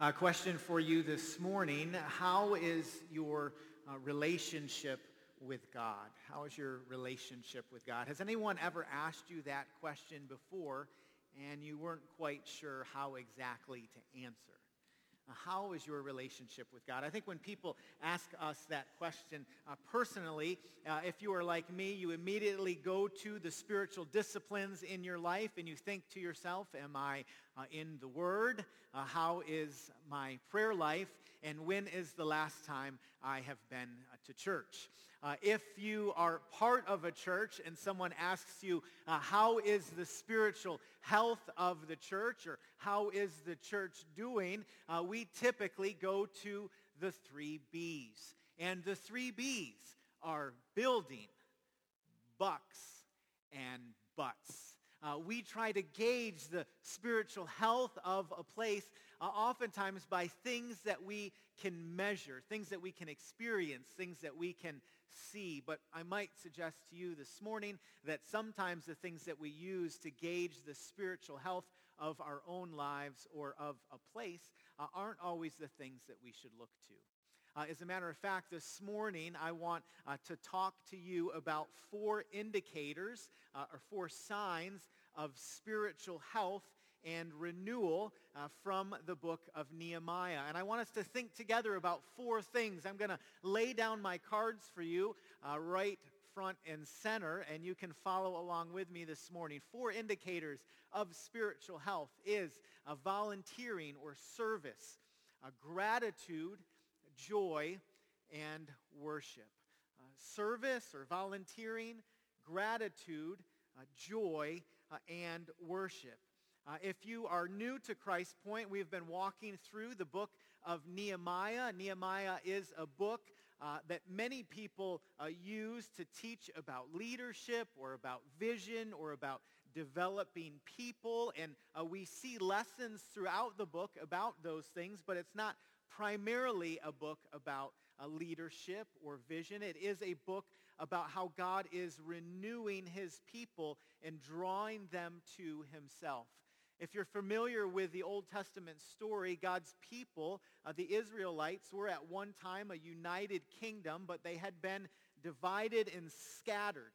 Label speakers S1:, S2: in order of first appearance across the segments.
S1: A question for you this morning. How is your uh, relationship with God? How is your relationship with God? Has anyone ever asked you that question before and you weren't quite sure how exactly to answer? How is your relationship with God? I think when people ask us that question uh, personally, uh, if you are like me, you immediately go to the spiritual disciplines in your life and you think to yourself, am I uh, in the Word? Uh, how is my prayer life? And when is the last time I have been to church? Uh, if you are part of a church and someone asks you, uh, how is the spiritual health of the church or how is the church doing, we we typically go to the three B's. And the three B's are building, bucks, and butts. Uh, we try to gauge the spiritual health of a place uh, oftentimes by things that we can measure, things that we can experience, things that we can see. But I might suggest to you this morning that sometimes the things that we use to gauge the spiritual health of our own lives or of a place uh, aren't always the things that we should look to. Uh, as a matter of fact, this morning I want uh, to talk to you about four indicators uh, or four signs of spiritual health and renewal uh, from the book of Nehemiah. And I want us to think together about four things. I'm going to lay down my cards for you uh, right front and center, and you can follow along with me this morning. Four indicators of spiritual health is a volunteering or service, a gratitude, joy, and worship. Uh, service or volunteering, gratitude, uh, joy, uh, and worship. Uh, if you are new to Christ Point, we've been walking through the book of Nehemiah. Nehemiah is a book uh, that many people uh, use to teach about leadership or about vision or about developing people. And uh, we see lessons throughout the book about those things, but it's not primarily a book about uh, leadership or vision. It is a book about how God is renewing his people and drawing them to himself. If you're familiar with the Old Testament story, God's people, uh, the Israelites, were at one time a united kingdom, but they had been divided and scattered.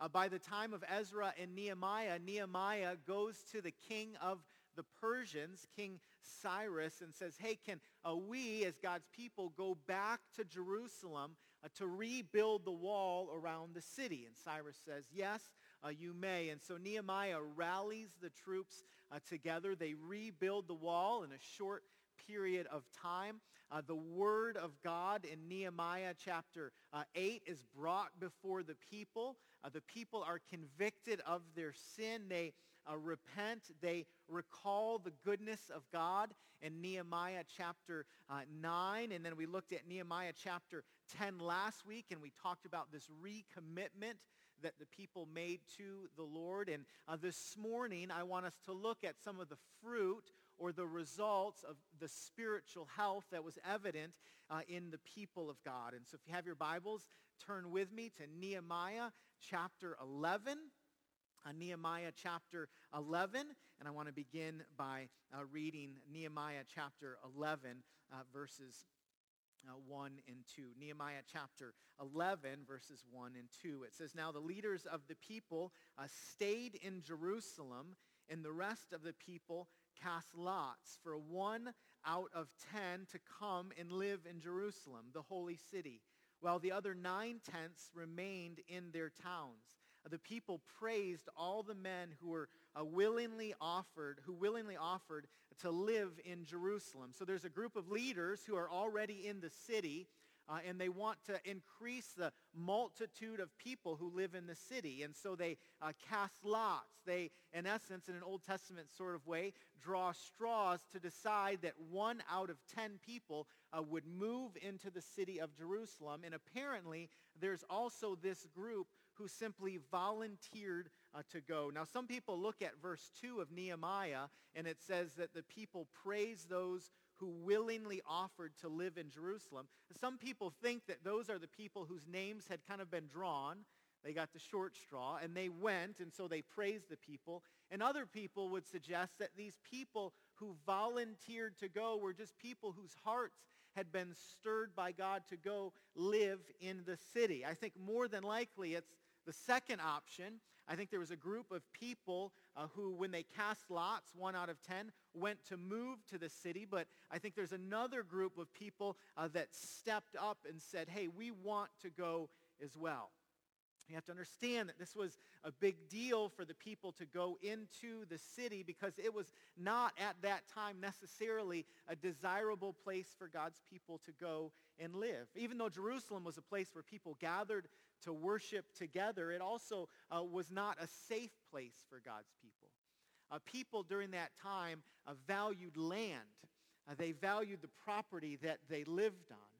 S1: Uh, by the time of Ezra and Nehemiah, Nehemiah goes to the king of the Persians, King Cyrus, and says, hey, can uh, we as God's people go back to Jerusalem uh, to rebuild the wall around the city? And Cyrus says, yes, uh, you may. And so Nehemiah rallies the troops uh, together. They rebuild the wall in a short period of time. Uh, the word of God in Nehemiah chapter uh, 8 is brought before the people. Uh, the people are convicted of their sin. They uh, repent. They recall the goodness of God in Nehemiah chapter uh, 9. And then we looked at Nehemiah chapter 10 last week, and we talked about this recommitment that the people made to the Lord. And uh, this morning, I want us to look at some of the fruit or the results of the spiritual health that was evident uh, in the people of God. And so if you have your Bibles, turn with me to Nehemiah chapter 11 uh, Nehemiah chapter 11, and I want to begin by uh, reading Nehemiah chapter 11, uh, verses uh, 1 and 2. Nehemiah chapter 11, verses 1 and 2. It says, Now the leaders of the people uh, stayed in Jerusalem, and the rest of the people cast lots for one out of ten to come and live in Jerusalem, the holy city, while the other nine tenths remained in their towns the people praised all the men who were uh, willingly offered, who willingly offered to live in Jerusalem. So there's a group of leaders who are already in the city uh, and they want to increase the multitude of people who live in the city. And so they uh, cast lots. They, in essence, in an Old Testament sort of way, draw straws to decide that one out of ten people uh, would move into the city of Jerusalem. And apparently, there's also this group who simply volunteered uh, to go. Now, some people look at verse 2 of Nehemiah, and it says that the people praise those who willingly offered to live in Jerusalem. Some people think that those are the people whose names had kind of been drawn, They got the short straw, and they went, and so they praised the people. And other people would suggest that these people who volunteered to go were just people whose hearts had been stirred by God to go live in the city. I think more than likely it's the second option. I think there was a group of people uh, who, when they cast lots, one out of ten, went to move to the city. But I think there's another group of people uh, that stepped up and said, hey, we want to go as well. You have to understand that this was a big deal for the people to go into the city because it was not at that time necessarily a desirable place for God's people to go and live. Even though Jerusalem was a place where people gathered to worship together, it also uh, was not a safe place for God's people. Uh, people during that time uh, valued land. Uh, they valued the property that they lived on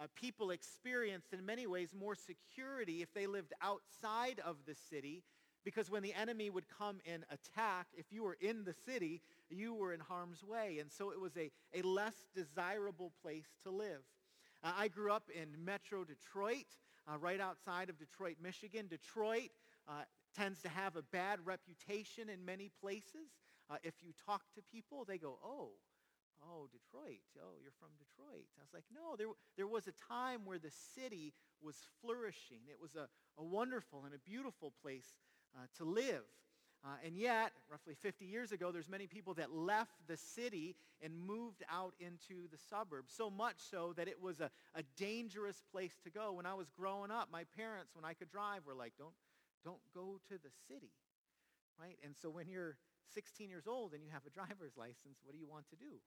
S1: uh, people experienced in many ways more security if they lived outside of the city because when the enemy would come and attack, if you were in the city, you were in harm's way. And so it was a, a less desirable place to live. Uh, I grew up in Metro Detroit, uh, right outside of Detroit, Michigan. Detroit uh, tends to have a bad reputation in many places. Uh, if you talk to people, they go, oh, oh, Detroit. Oh, you're from Detroit. I was like, no, there, there was a time where the city was flourishing. It was a, a wonderful and a beautiful place uh, to live. Uh, and yet, roughly 50 years ago, there's many people that left the city and moved out into the suburbs. So much so that it was a, a dangerous place to go. When I was growing up, my parents, when I could drive, were like, don't, don't go to the city. Right? And so when you're 16 years old and you have a driver's license, what do you want to do?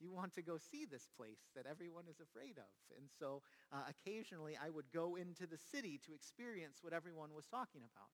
S1: You want to go see this place that everyone is afraid of. And so uh, occasionally I would go into the city to experience what everyone was talking about.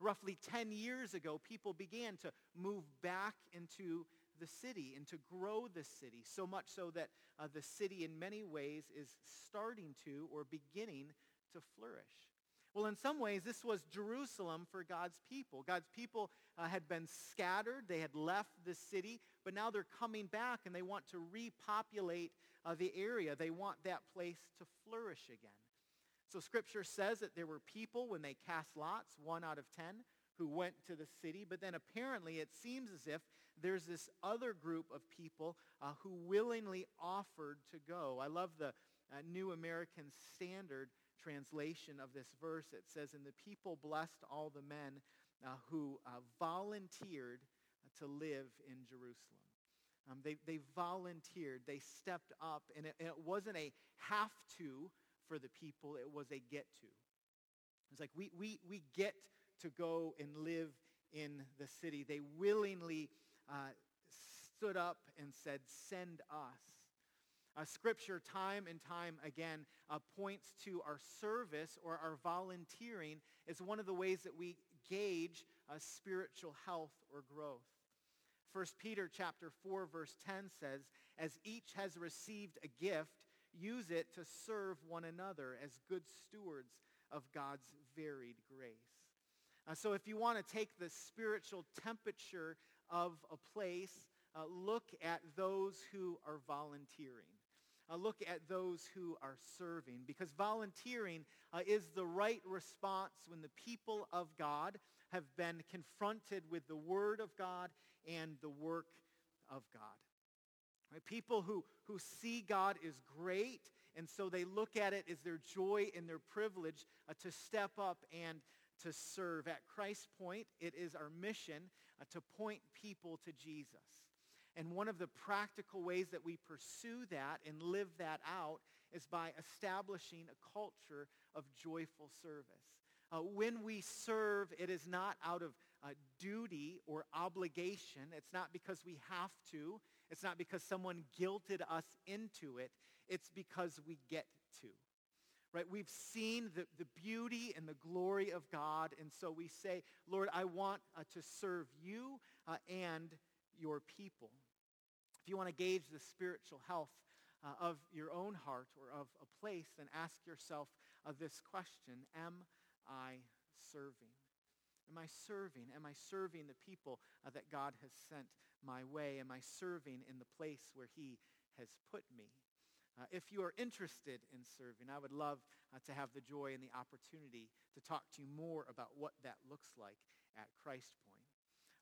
S1: Roughly 10 years ago, people began to move back into the city and to grow the city, so much so that uh, the city in many ways is starting to or beginning to flourish. Well, in some ways, this was Jerusalem for God's people. God's people uh, had been scattered. They had left the city, but now they're coming back and they want to repopulate uh, the area. They want that place to flourish again. So Scripture says that there were people when they cast lots, one out of ten, who went to the city. But then apparently it seems as if there's this other group of people uh, who willingly offered to go. I love the uh, New American Standard translation of this verse, it says, And the people blessed all the men uh, who uh, volunteered to live in Jerusalem. Um, they, they volunteered. They stepped up. And it, and it wasn't a have to for the people. It was a get to. It's like we, we, we get to go and live in the city. They willingly uh, stood up and said, send us. Uh, scripture, time and time again, uh, points to our service or our volunteering as one of the ways that we gauge uh, spiritual health or growth. 1 Peter chapter 4 verse 10 says, as each has received a gift, use it to serve one another as good stewards of God's varied grace. Uh, so if you want to take the spiritual temperature of a place, uh, look at those who are volunteering uh, look at those who are serving because volunteering uh, is the right response when the people of God have been confronted with the Word of God and the work of God. Right? People who, who see God is great, and so they look at it as their joy and their privilege uh, to step up and to serve. At Christ Point, it is our mission uh, to point people to Jesus. And one of the practical ways that we pursue that and live that out is by establishing a culture of joyful service. Uh, when we serve, it is not out of uh, duty or obligation. It's not because we have to. It's not because someone guilted us into it. It's because we get to. Right? We've seen the, the beauty and the glory of God, and so we say, Lord, I want uh, to serve you uh, and your people. If you want to gauge the spiritual health uh, of your own heart or of a place, then ask yourself uh, this question, am I serving? Am I serving? Am I serving the people uh, that God has sent my way? Am I serving in the place where he has put me? Uh, if you are interested in serving, I would love uh, to have the joy and the opportunity to talk to you more about what that looks like at Christ Point.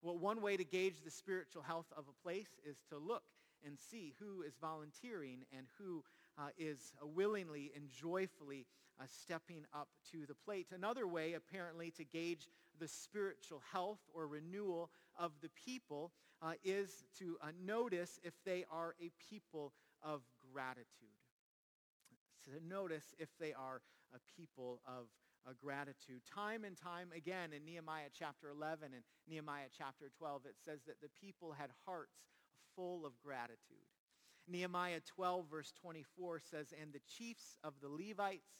S1: Well, one way to gauge the spiritual health of a place is to look and see who is volunteering and who uh, is uh, willingly and joyfully uh, stepping up to the plate. Another way, apparently, to gauge the spiritual health or renewal of the people uh, is to uh, notice if they are a people of gratitude. To notice if they are a people of uh, gratitude. Time and time again in Nehemiah chapter 11 and Nehemiah chapter 12, it says that the people had hearts full of gratitude. Nehemiah 12, verse 24 says, And the chiefs of the Levites,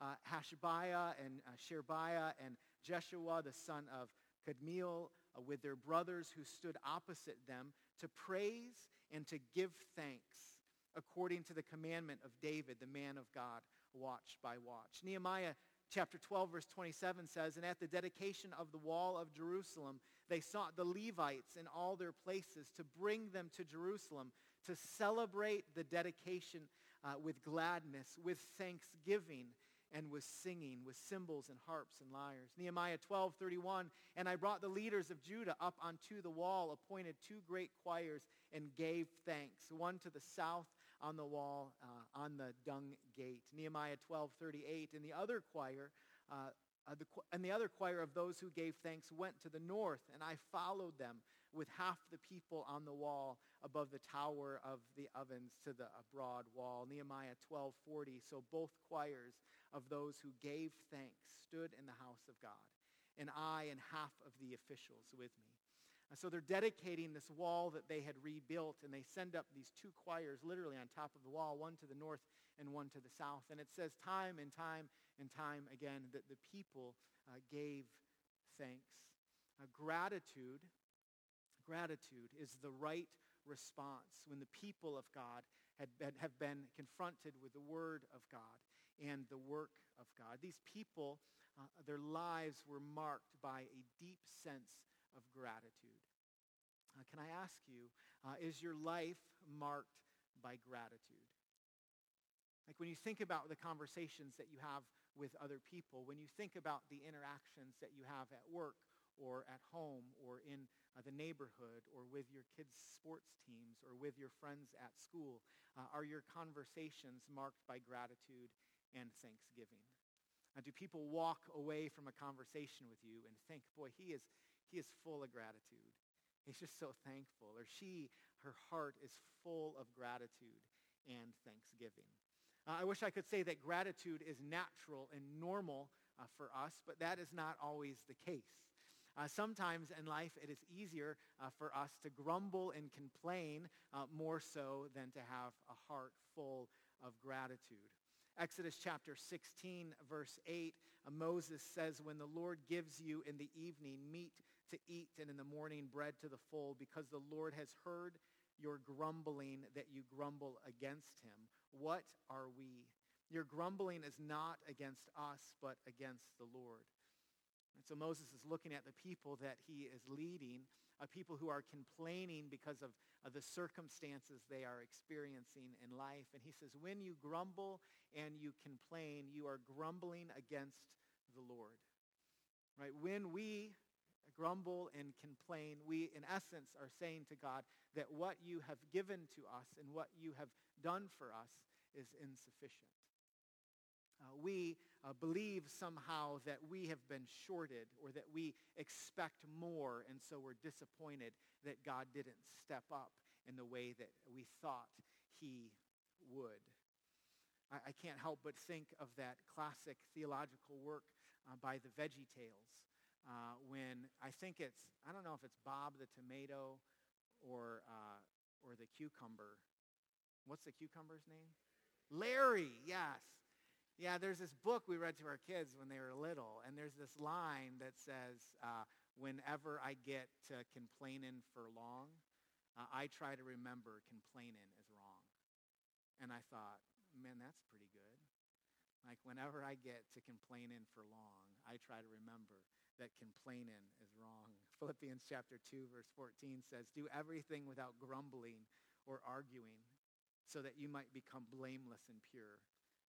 S1: uh, Hashabiah and uh, Sherebiah and Jeshua, the son of Kadmiel, uh, with their brothers who stood opposite them, to praise and to give thanks according to the commandment of David, the man of God, watch by watch. Nehemiah chapter 12, verse 27 says, And at the dedication of the wall of Jerusalem, they sought the Levites in all their places to bring them to Jerusalem to celebrate the dedication uh, with gladness, with thanksgiving, and with singing, with cymbals and harps and lyres. Nehemiah 12, 31, And I brought the leaders of Judah up onto the wall, appointed two great choirs, and gave thanks, one to the south on the wall uh, on the dung gate. Nehemiah 12, 38, And the other choir uh, uh, the, and the other choir of those who gave thanks went to the north, and I followed them with half the people on the wall above the tower of the ovens to the broad wall. Nehemiah 12:40. So both choirs of those who gave thanks stood in the house of God, and I and half of the officials with me. And so they're dedicating this wall that they had rebuilt, and they send up these two choirs literally on top of the wall, one to the north and one to the south. And it says time and time and time again that the people uh, gave thanks. Uh, gratitude, gratitude is the right response when the people of God had, had, have been confronted with the word of God and the work of God. These people, uh, their lives were marked by a deep sense of gratitude. Uh, can I ask you, uh, is your life marked by gratitude? Like when you think about the conversations that you have with other people, when you think about the interactions that you have at work or at home or in uh, the neighborhood or with your kids' sports teams or with your friends at school, uh, are your conversations marked by gratitude and thanksgiving? Uh, do people walk away from a conversation with you and think, boy, he is, he is full of gratitude. He's just so thankful. Or she, her heart is full of gratitude and thanksgiving. Uh, I wish I could say that gratitude is natural and normal uh, for us, but that is not always the case. Uh, sometimes in life it is easier uh, for us to grumble and complain uh, more so than to have a heart full of gratitude. Exodus chapter 16, verse 8, uh, Moses says, When the Lord gives you in the evening meat to eat and in the morning bread to the full, because the Lord has heard your grumbling that you grumble against him. What are we? Your grumbling is not against us, but against the Lord. And so Moses is looking at the people that he is leading, a people who are complaining because of, of the circumstances they are experiencing in life. And he says, when you grumble and you complain, you are grumbling against the Lord. Right? When we grumble and complain, we in essence are saying to God that what you have given to us and what you have done for us is insufficient. Uh, we uh, believe somehow that we have been shorted or that we expect more and so we're disappointed that God didn't step up in the way that we thought he would. I, I can't help but think of that classic theological work uh, by the Veggie Tales uh, when I think it's, I don't know if it's Bob the tomato or, uh, or the cucumber. What's the cucumber's name? Larry, yes. Yeah, there's this book we read to our kids when they were little, and there's this line that says, uh, whenever I get to complaining for long, uh, I try to remember complaining is wrong. And I thought, man, that's pretty good. Like whenever I get to complaining for long, I try to remember that complaining is wrong. Philippians chapter 2, verse 14 says, do everything without grumbling or arguing so that you might become blameless and pure,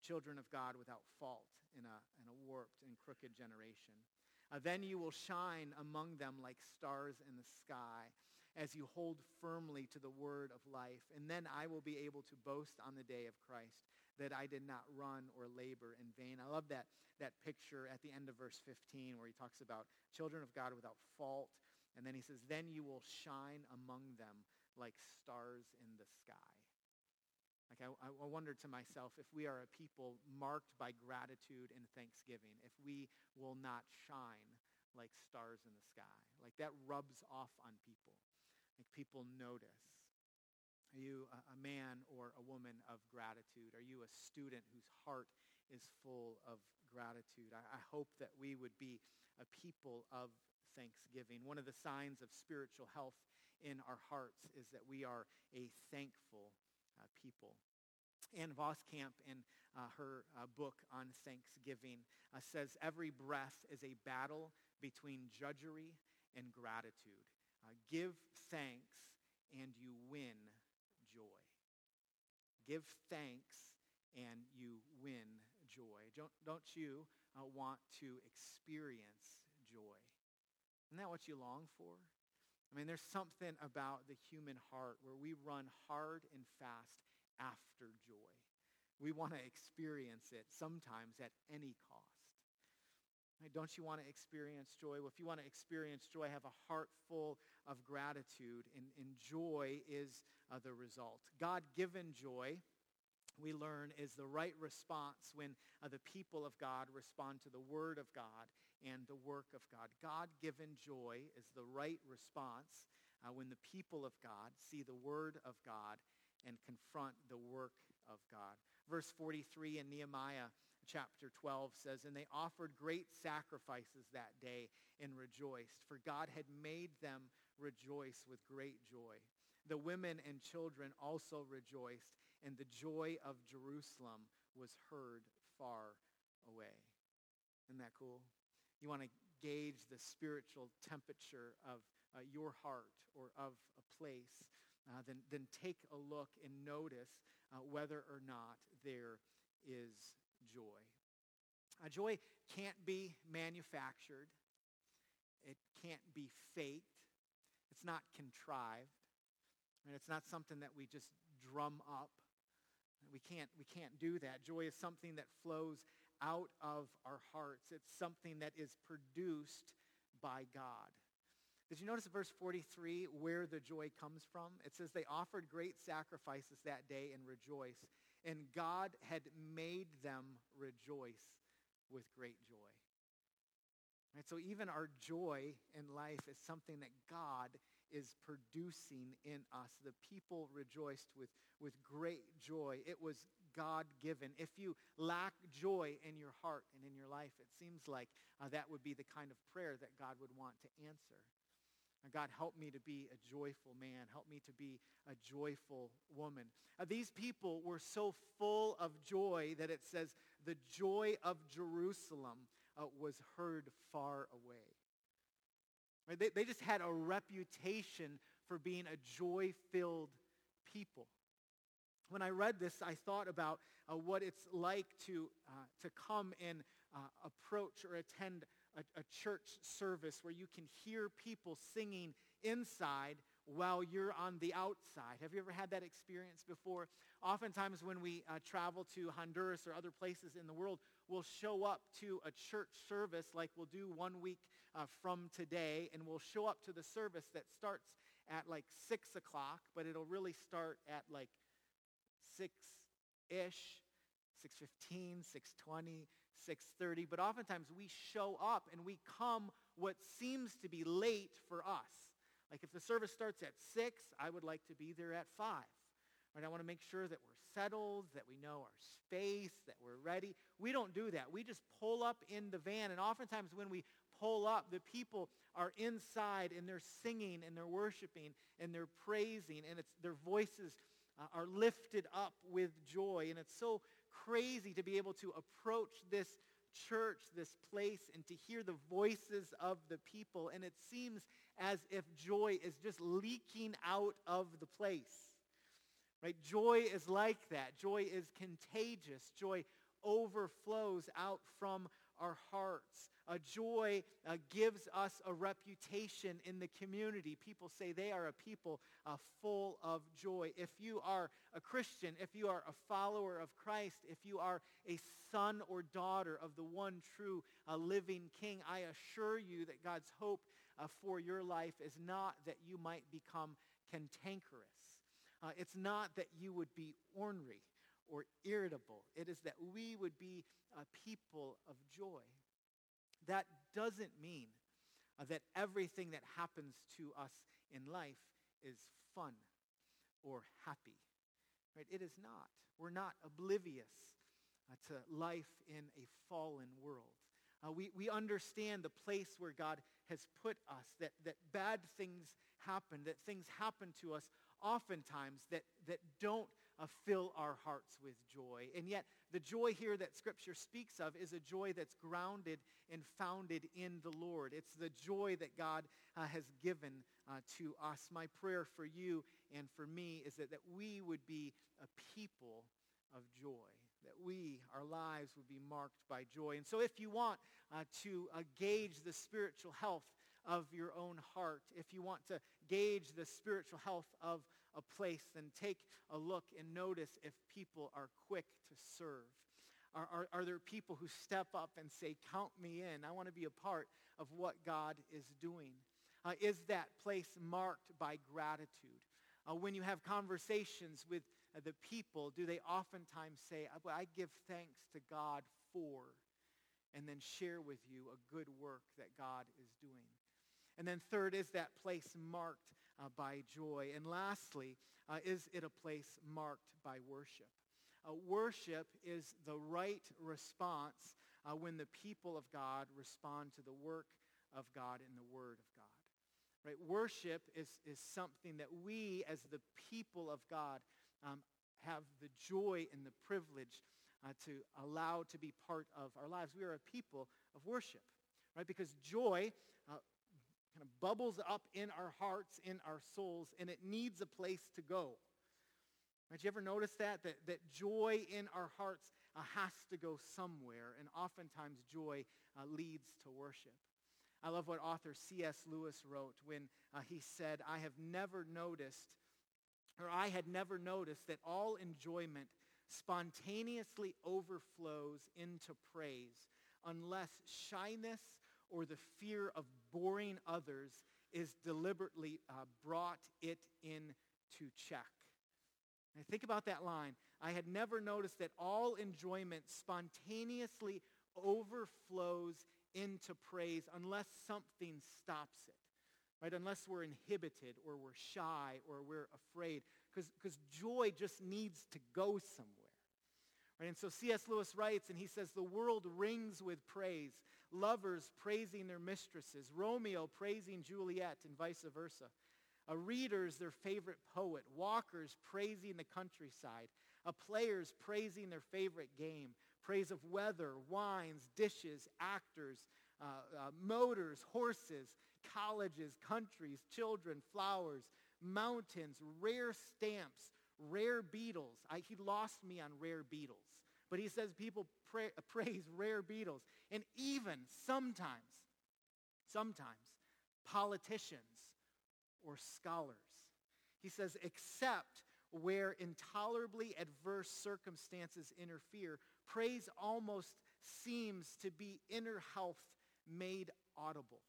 S1: children of God without fault in a, in a warped and crooked generation. Uh, then you will shine among them like stars in the sky as you hold firmly to the word of life. And then I will be able to boast on the day of Christ that I did not run or labor in vain. I love that, that picture at the end of verse 15 where he talks about children of God without fault. And then he says, then you will shine among them like stars in the sky. Like I, I wonder to myself if we are a people marked by gratitude and thanksgiving, if we will not shine like stars in the sky. Like that rubs off on people. Like people notice. Are you a, a man or a woman of gratitude? Are you a student whose heart is full of gratitude? I, I hope that we would be a people of thanksgiving. One of the signs of spiritual health in our hearts is that we are a thankful uh, people. Ann Voskamp, in uh, her uh, book on Thanksgiving, uh, says every breath is a battle between judgery and gratitude. Uh, give thanks and you win joy. Give thanks and you win joy. Don't, don't you uh, want to experience joy? Isn't that what you long for? I mean, there's something about the human heart where we run hard and fast after joy. We want to experience it sometimes at any cost. Don't you want to experience joy? Well, if you want to experience joy, have a heart full of gratitude, and, and joy is uh, the result. God-given joy, we learn, is the right response when uh, the people of God respond to the word of God and the work of God. God-given joy is the right response uh, when the people of God see the word of God and confront the work of God. Verse 43 in Nehemiah chapter 12 says, And they offered great sacrifices that day and rejoiced, for God had made them rejoice with great joy. The women and children also rejoiced, and the joy of Jerusalem was heard far away. Isn't that cool? You want to gauge the spiritual temperature of uh, your heart or of a place, uh, then, then take a look and notice uh, whether or not there is joy. Uh, joy can't be manufactured. It can't be faked. It's not contrived. And it's not something that we just drum up. We can't, we can't do that. Joy is something that flows out of our hearts. It's something that is produced by God. Did you notice verse 43 where the joy comes from? It says they offered great sacrifices that day and rejoiced, and God had made them rejoice with great joy. Right, so even our joy in life is something that God is producing in us. The people rejoiced with, with great joy. It was God-given. If you lack joy in your heart and in your life, it seems like uh, that would be the kind of prayer that God would want to answer. God, help me to be a joyful man. Help me to be a joyful woman. Uh, these people were so full of joy that it says the joy of Jerusalem uh, was heard far away. Right? They, they just had a reputation for being a joy-filled people. When I read this, I thought about uh, what it's like to, uh, to come and uh, approach or attend a, a church service where you can hear people singing inside while you're on the outside. Have you ever had that experience before? Oftentimes when we uh, travel to Honduras or other places in the world, we'll show up to a church service like we'll do one week uh, from today, and we'll show up to the service that starts at like 6 o'clock, but it'll really start at like 6-ish, 6.15, 6.20, 6.30. But oftentimes we show up and we come what seems to be late for us. Like if the service starts at 6, I would like to be there at 5. Right? I want to make sure that we're settled, that we know our space, that we're ready. We don't do that. We just pull up in the van. And oftentimes when we pull up, the people are inside and they're singing and they're worshiping and they're praising and it's their voices uh, are lifted up with joy. And it's so crazy to be able to approach this church, this place, and to hear the voices of the people. And it seems as if joy is just leaking out of the place. Right? Joy is like that. Joy is contagious. Joy overflows out from our hearts. Uh, joy uh, gives us a reputation in the community. People say they are a people uh, full of joy. If you are a Christian, if you are a follower of Christ, if you are a son or daughter of the one true uh, living King, I assure you that God's hope uh, for your life is not that you might become cantankerous. Uh, it's not that you would be ornery or irritable. It is that we would be a people of joy. That doesn't mean uh, that everything that happens to us in life is fun or happy. Right? It is not. We're not oblivious uh, to life in a fallen world. Uh, we, we understand the place where God has put us, that, that bad things happen, that things happen to us oftentimes that, that don't uh, fill our hearts with joy. And yet, the joy here that Scripture speaks of is a joy that's grounded and founded in the Lord. It's the joy that God uh, has given uh, to us. My prayer for you and for me is that, that we would be a people of joy, that we, our lives, would be marked by joy. And so, if you want uh, to uh, gauge the spiritual health of your own heart, if you want to gauge the spiritual health of a place, then take a look and notice if people are quick to serve. Are, are, are there people who step up and say, count me in. I want to be a part of what God is doing. Uh, is that place marked by gratitude? Uh, when you have conversations with uh, the people, do they oftentimes say, I give thanks to God for, and then share with you a good work that God is doing? And then third, is that place marked uh, by joy? And lastly, uh, is it a place marked by worship? Uh, worship is the right response uh, when the people of God respond to the work of God and the word of God. Right? Worship is, is something that we as the people of God um, have the joy and the privilege uh, to allow to be part of our lives. We are a people of worship, right? Because joy uh, kind of bubbles up in our hearts, in our souls, and it needs a place to go. Did you ever notice that? That, that joy in our hearts uh, has to go somewhere, and oftentimes joy uh, leads to worship. I love what author C.S. Lewis wrote when uh, he said, I have never noticed, or I had never noticed that all enjoyment spontaneously overflows into praise unless shyness or the fear of boring others is deliberately uh, brought it into check. And think about that line. I had never noticed that all enjoyment spontaneously overflows into praise unless something stops it. Right? Unless we're inhibited or we're shy or we're afraid. Because joy just needs to go somewhere. Right? And so C.S. Lewis writes, and he says, the world rings with praise lovers praising their mistresses, Romeo praising Juliet, and vice versa. A readers their favorite poet, walkers praising the countryside, a players praising their favorite game, praise of weather, wines, dishes, actors, uh, uh, motors, horses, colleges, countries, children, flowers, mountains, rare stamps, rare beetles. I, he lost me on rare beetles. But he says people pray, praise rare beetles. And even sometimes, sometimes, politicians or scholars. He says, except where intolerably adverse circumstances interfere, praise almost seems to be inner health made audible.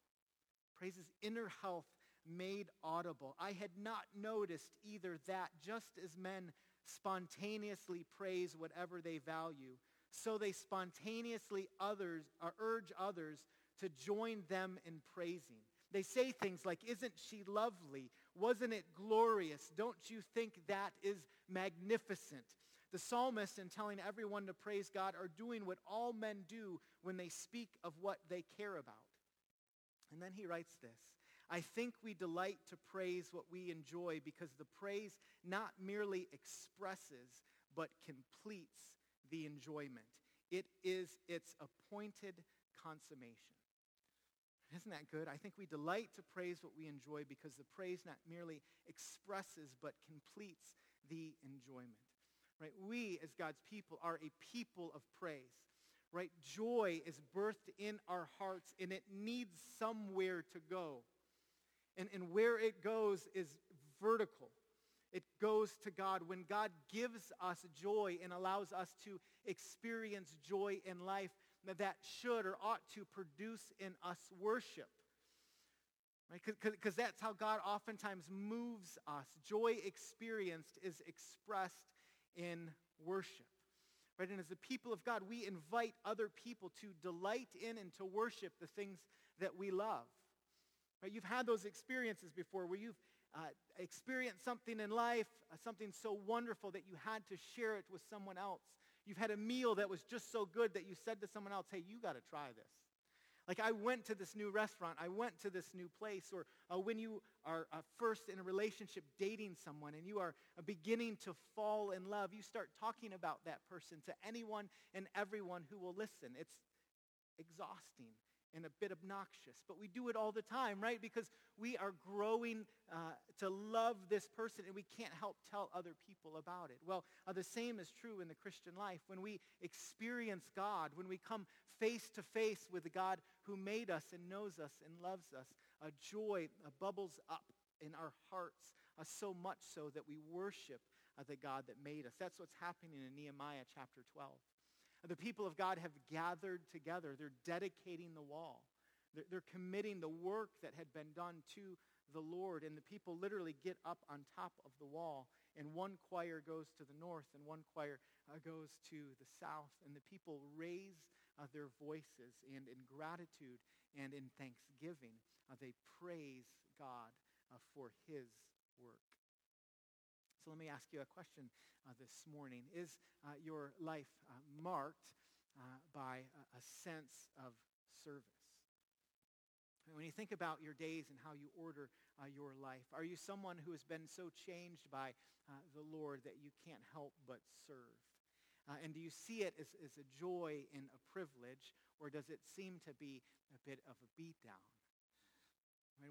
S1: Praise is inner health made audible. I had not noticed either that just as men spontaneously praise whatever they value, so they spontaneously others, or urge others to join them in praising. They say things like, isn't she lovely? Wasn't it glorious? Don't you think that is magnificent? The psalmist, in telling everyone to praise God, are doing what all men do when they speak of what they care about. And then he writes this I think we delight to praise what we enjoy because the praise not merely expresses, but completes the enjoyment. It is its appointed consummation. Isn't that good? I think we delight to praise what we enjoy because the praise not merely expresses but completes the enjoyment. Right? We, as God's people, are a people of praise. Right? Joy is birthed in our hearts, and it needs somewhere to go. And, and where it goes is vertical. It goes to God. When God gives us joy and allows us to experience joy in life, that should or ought to produce in us worship. Right? Because that's how God oftentimes moves us. Joy experienced is expressed in worship. Right? And as the people of God, we invite other people to delight in and to worship the things that we love. Right? You've had those experiences before where you've uh, experienced something in life, uh, something so wonderful that you had to share it with someone else. You've had a meal that was just so good that you said to someone else, hey, you got to try this. Like I went to this new restaurant, I went to this new place, or uh, when you are uh, first in a relationship dating someone and you are uh, beginning to fall in love, you start talking about that person to anyone and everyone who will listen. It's exhausting and a bit obnoxious, but we do it all the time, right? Because we are growing uh, to love this person and we can't help tell other people about it. Well, uh, the same is true in the Christian life. When we experience God, when we come face to face with the God who made us and knows us and loves us, a joy uh, bubbles up in our hearts, uh, so much so that we worship uh, the God that made us. That's what's happening in Nehemiah chapter 12. The people of God have gathered together. They're dedicating the wall. They're, they're committing the work that had been done to the Lord. And the people literally get up on top of the wall. And one choir goes to the north and one choir uh, goes to the south. And the people raise uh, their voices. And in gratitude and in thanksgiving, uh, they praise God uh, for his work. So let me ask you a question uh, this morning. Is uh, your life uh, marked uh, by a, a, sense of service? When you think about your days and how you order uh, your life, are you someone who has been so changed by uh, the Lord that you can't help but serve? and do you see it as, as a joy and a privilege, or does it seem to be a bit of a beatdown?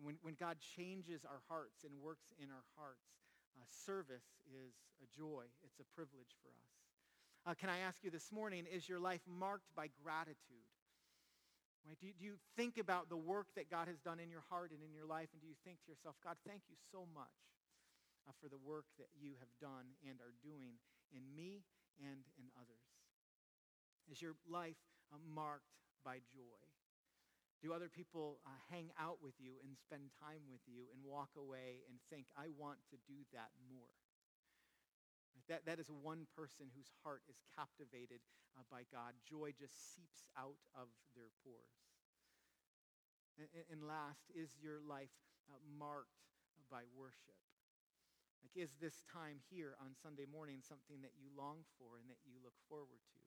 S1: When, when God changes our hearts and works in our hearts, uh, service is a joy. It's a privilege for us. Uh, can I ask you this morning, is your life marked by gratitude? Right? Do, you, do you think about the work that God has done in your heart and in your life, and do you think to yourself, God, thank you so much uh, for the work that you have done and are doing in me and in others? Is your life uh, marked by joy? Do other people uh, hang out with you and spend time with you and walk away and think, I want to do that more? That, that is one person whose heart is captivated uh, by God. Joy just seeps out of their pores. And, and last, is your life uh, marked by worship? Like, is this time here on Sunday morning something that you long for and that you look forward to?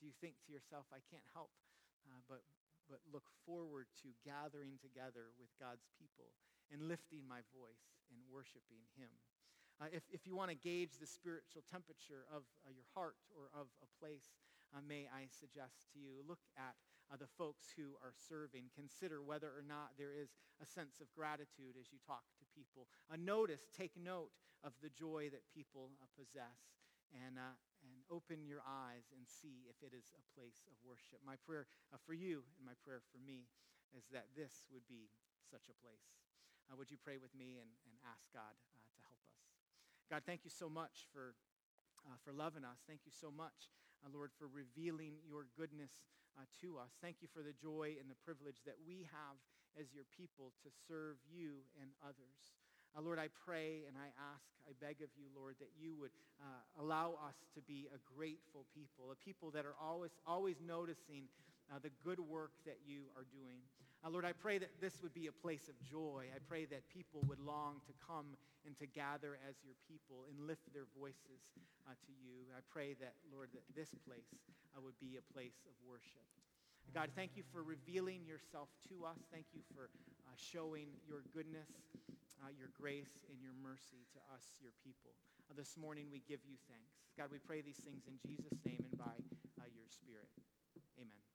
S1: Do you think to yourself, I can't help uh, but but look forward to gathering together with God's people and lifting my voice and worshiping him. Uh, if, if you want to gauge the spiritual temperature of uh, your heart or of a place, uh, may I suggest to you, look at uh, the folks who are serving. Consider whether or not there is a sense of gratitude as you talk to people. Uh, notice, take note of the joy that people uh, possess. And, and open your eyes and see if it is a place of worship. My prayer uh, for you and my prayer for me is that this would be such a place. Uh, would you pray with me and, and ask God uh, to help us? God, thank you so much for, uh, for loving us. Thank you so much, uh, Lord, for revealing your goodness uh, to us. Thank you for the joy and the privilege that we have as your people to serve you and others. Uh, Lord, I pray and I ask, I beg of you, Lord, that you would uh, allow us to be a grateful people, a people that are always, always noticing uh, the good work that you are doing. Uh, Lord, I pray that this would be a place of joy. I pray that people would long to come and to gather as your people and lift their voices uh, to you. I pray that, Lord, that this place uh, would be a place of worship. God, thank you for revealing yourself to us. Thank you for showing your goodness uh, your grace and your mercy to us, your people. Uh, this morning we give you thanks. God, we pray these things in Jesus' name and by uh, your Spirit. Amen.